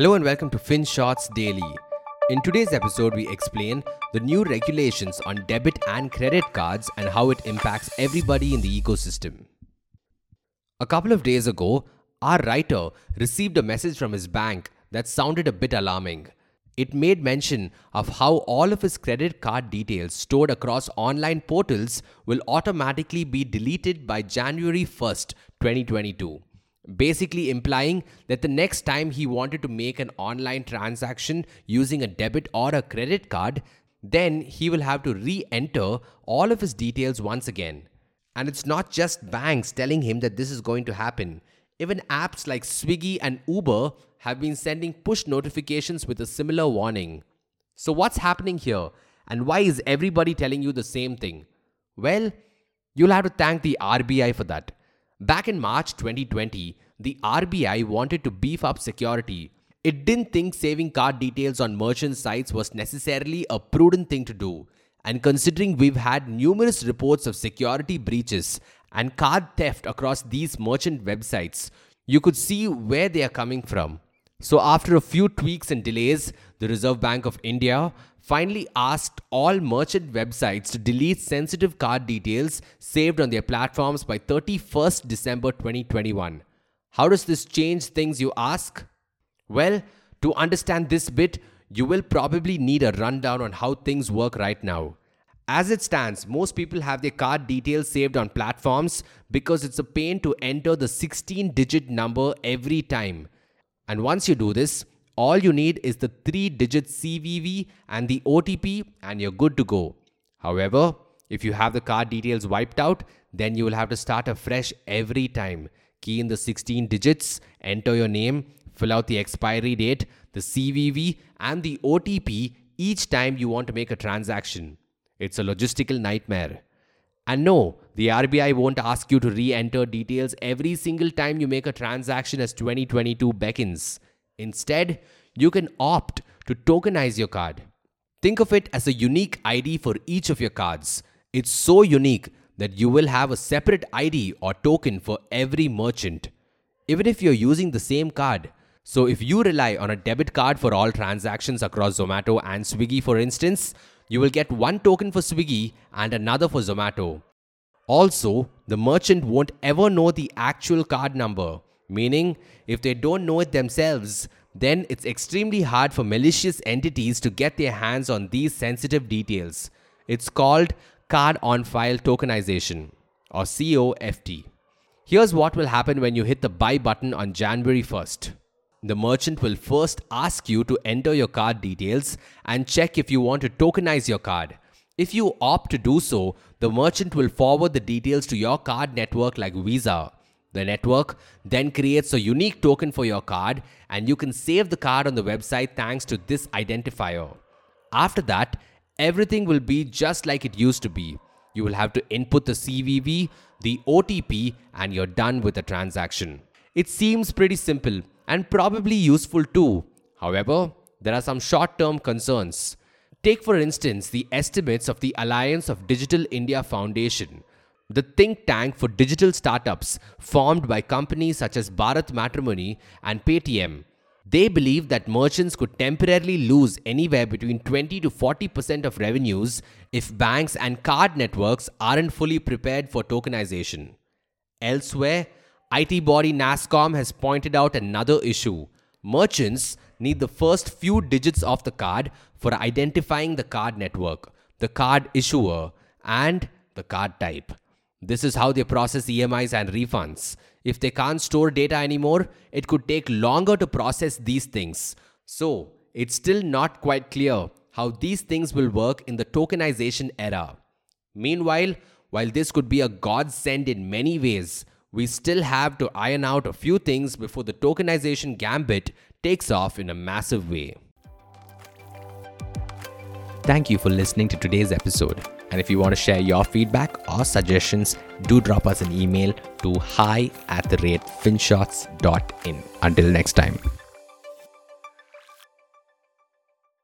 Hello and welcome to FinShots Daily. In today's episode, we explain the new regulations on debit and credit cards and how it impacts everybody in the ecosystem. A couple of days ago, our writer received a message from his bank that sounded a bit alarming. It made mention of how all of his credit card details stored across online portals will automatically be deleted by January 1st, 2022 basically implying that the next time he wanted to make an online transaction using a debit or a credit card, then he will have to re enter all of his details once again. And it's not just banks telling him that this is going to happen. Even apps like Swiggy and Uber have been sending push notifications with a similar warning. So, what's happening here? And why is everybody telling you the same thing? Well, you'll have to thank the RBI for that. Back in March 2020, the RBI wanted to beef up security. It didn't think saving card details on merchant sites was necessarily a prudent thing to do. And considering we've had numerous reports of security breaches and card theft across these merchant websites, you could see where they are coming from. So, after a few tweaks and delays, the Reserve Bank of India finally asked all merchant websites to delete sensitive card details saved on their platforms by 31st December 2021. How does this change things, you ask? Well, to understand this bit, you will probably need a rundown on how things work right now. As it stands, most people have their card details saved on platforms because it's a pain to enter the 16 digit number every time. And once you do this, all you need is the 3 digit CVV and the OTP, and you're good to go. However, if you have the card details wiped out, then you will have to start afresh every time. Key in the 16 digits, enter your name, fill out the expiry date, the CVV, and the OTP each time you want to make a transaction. It's a logistical nightmare. And no, the RBI won't ask you to re enter details every single time you make a transaction as 2022 beckons. Instead, you can opt to tokenize your card. Think of it as a unique ID for each of your cards. It's so unique that you will have a separate ID or token for every merchant, even if you're using the same card. So, if you rely on a debit card for all transactions across Zomato and Swiggy, for instance, you will get one token for Swiggy and another for Zomato. Also, the merchant won't ever know the actual card number, meaning, if they don't know it themselves, then it's extremely hard for malicious entities to get their hands on these sensitive details. It's called Card on File Tokenization, or COFT. Here's what will happen when you hit the buy button on January 1st. The merchant will first ask you to enter your card details and check if you want to tokenize your card. If you opt to do so, the merchant will forward the details to your card network like Visa. The network then creates a unique token for your card, and you can save the card on the website thanks to this identifier. After that, everything will be just like it used to be. You will have to input the CVV, the OTP, and you're done with the transaction. It seems pretty simple and probably useful too. However, there are some short term concerns. Take, for instance, the estimates of the Alliance of Digital India Foundation, the think tank for digital startups formed by companies such as Bharat Matrimony and Paytm. They believe that merchants could temporarily lose anywhere between 20 to 40% of revenues if banks and card networks aren't fully prepared for tokenization. Elsewhere, IT body NASSCOM has pointed out another issue. Merchants need the first few digits of the card for identifying the card network, the card issuer, and the card type. This is how they process EMIs and refunds. If they can't store data anymore, it could take longer to process these things. So, it's still not quite clear how these things will work in the tokenization era. Meanwhile, while this could be a godsend in many ways, we still have to iron out a few things before the tokenization gambit takes off in a massive way. Thank you for listening to today's episode. And if you want to share your feedback or suggestions, do drop us an email to hi at the rate finshots.in. Until next time.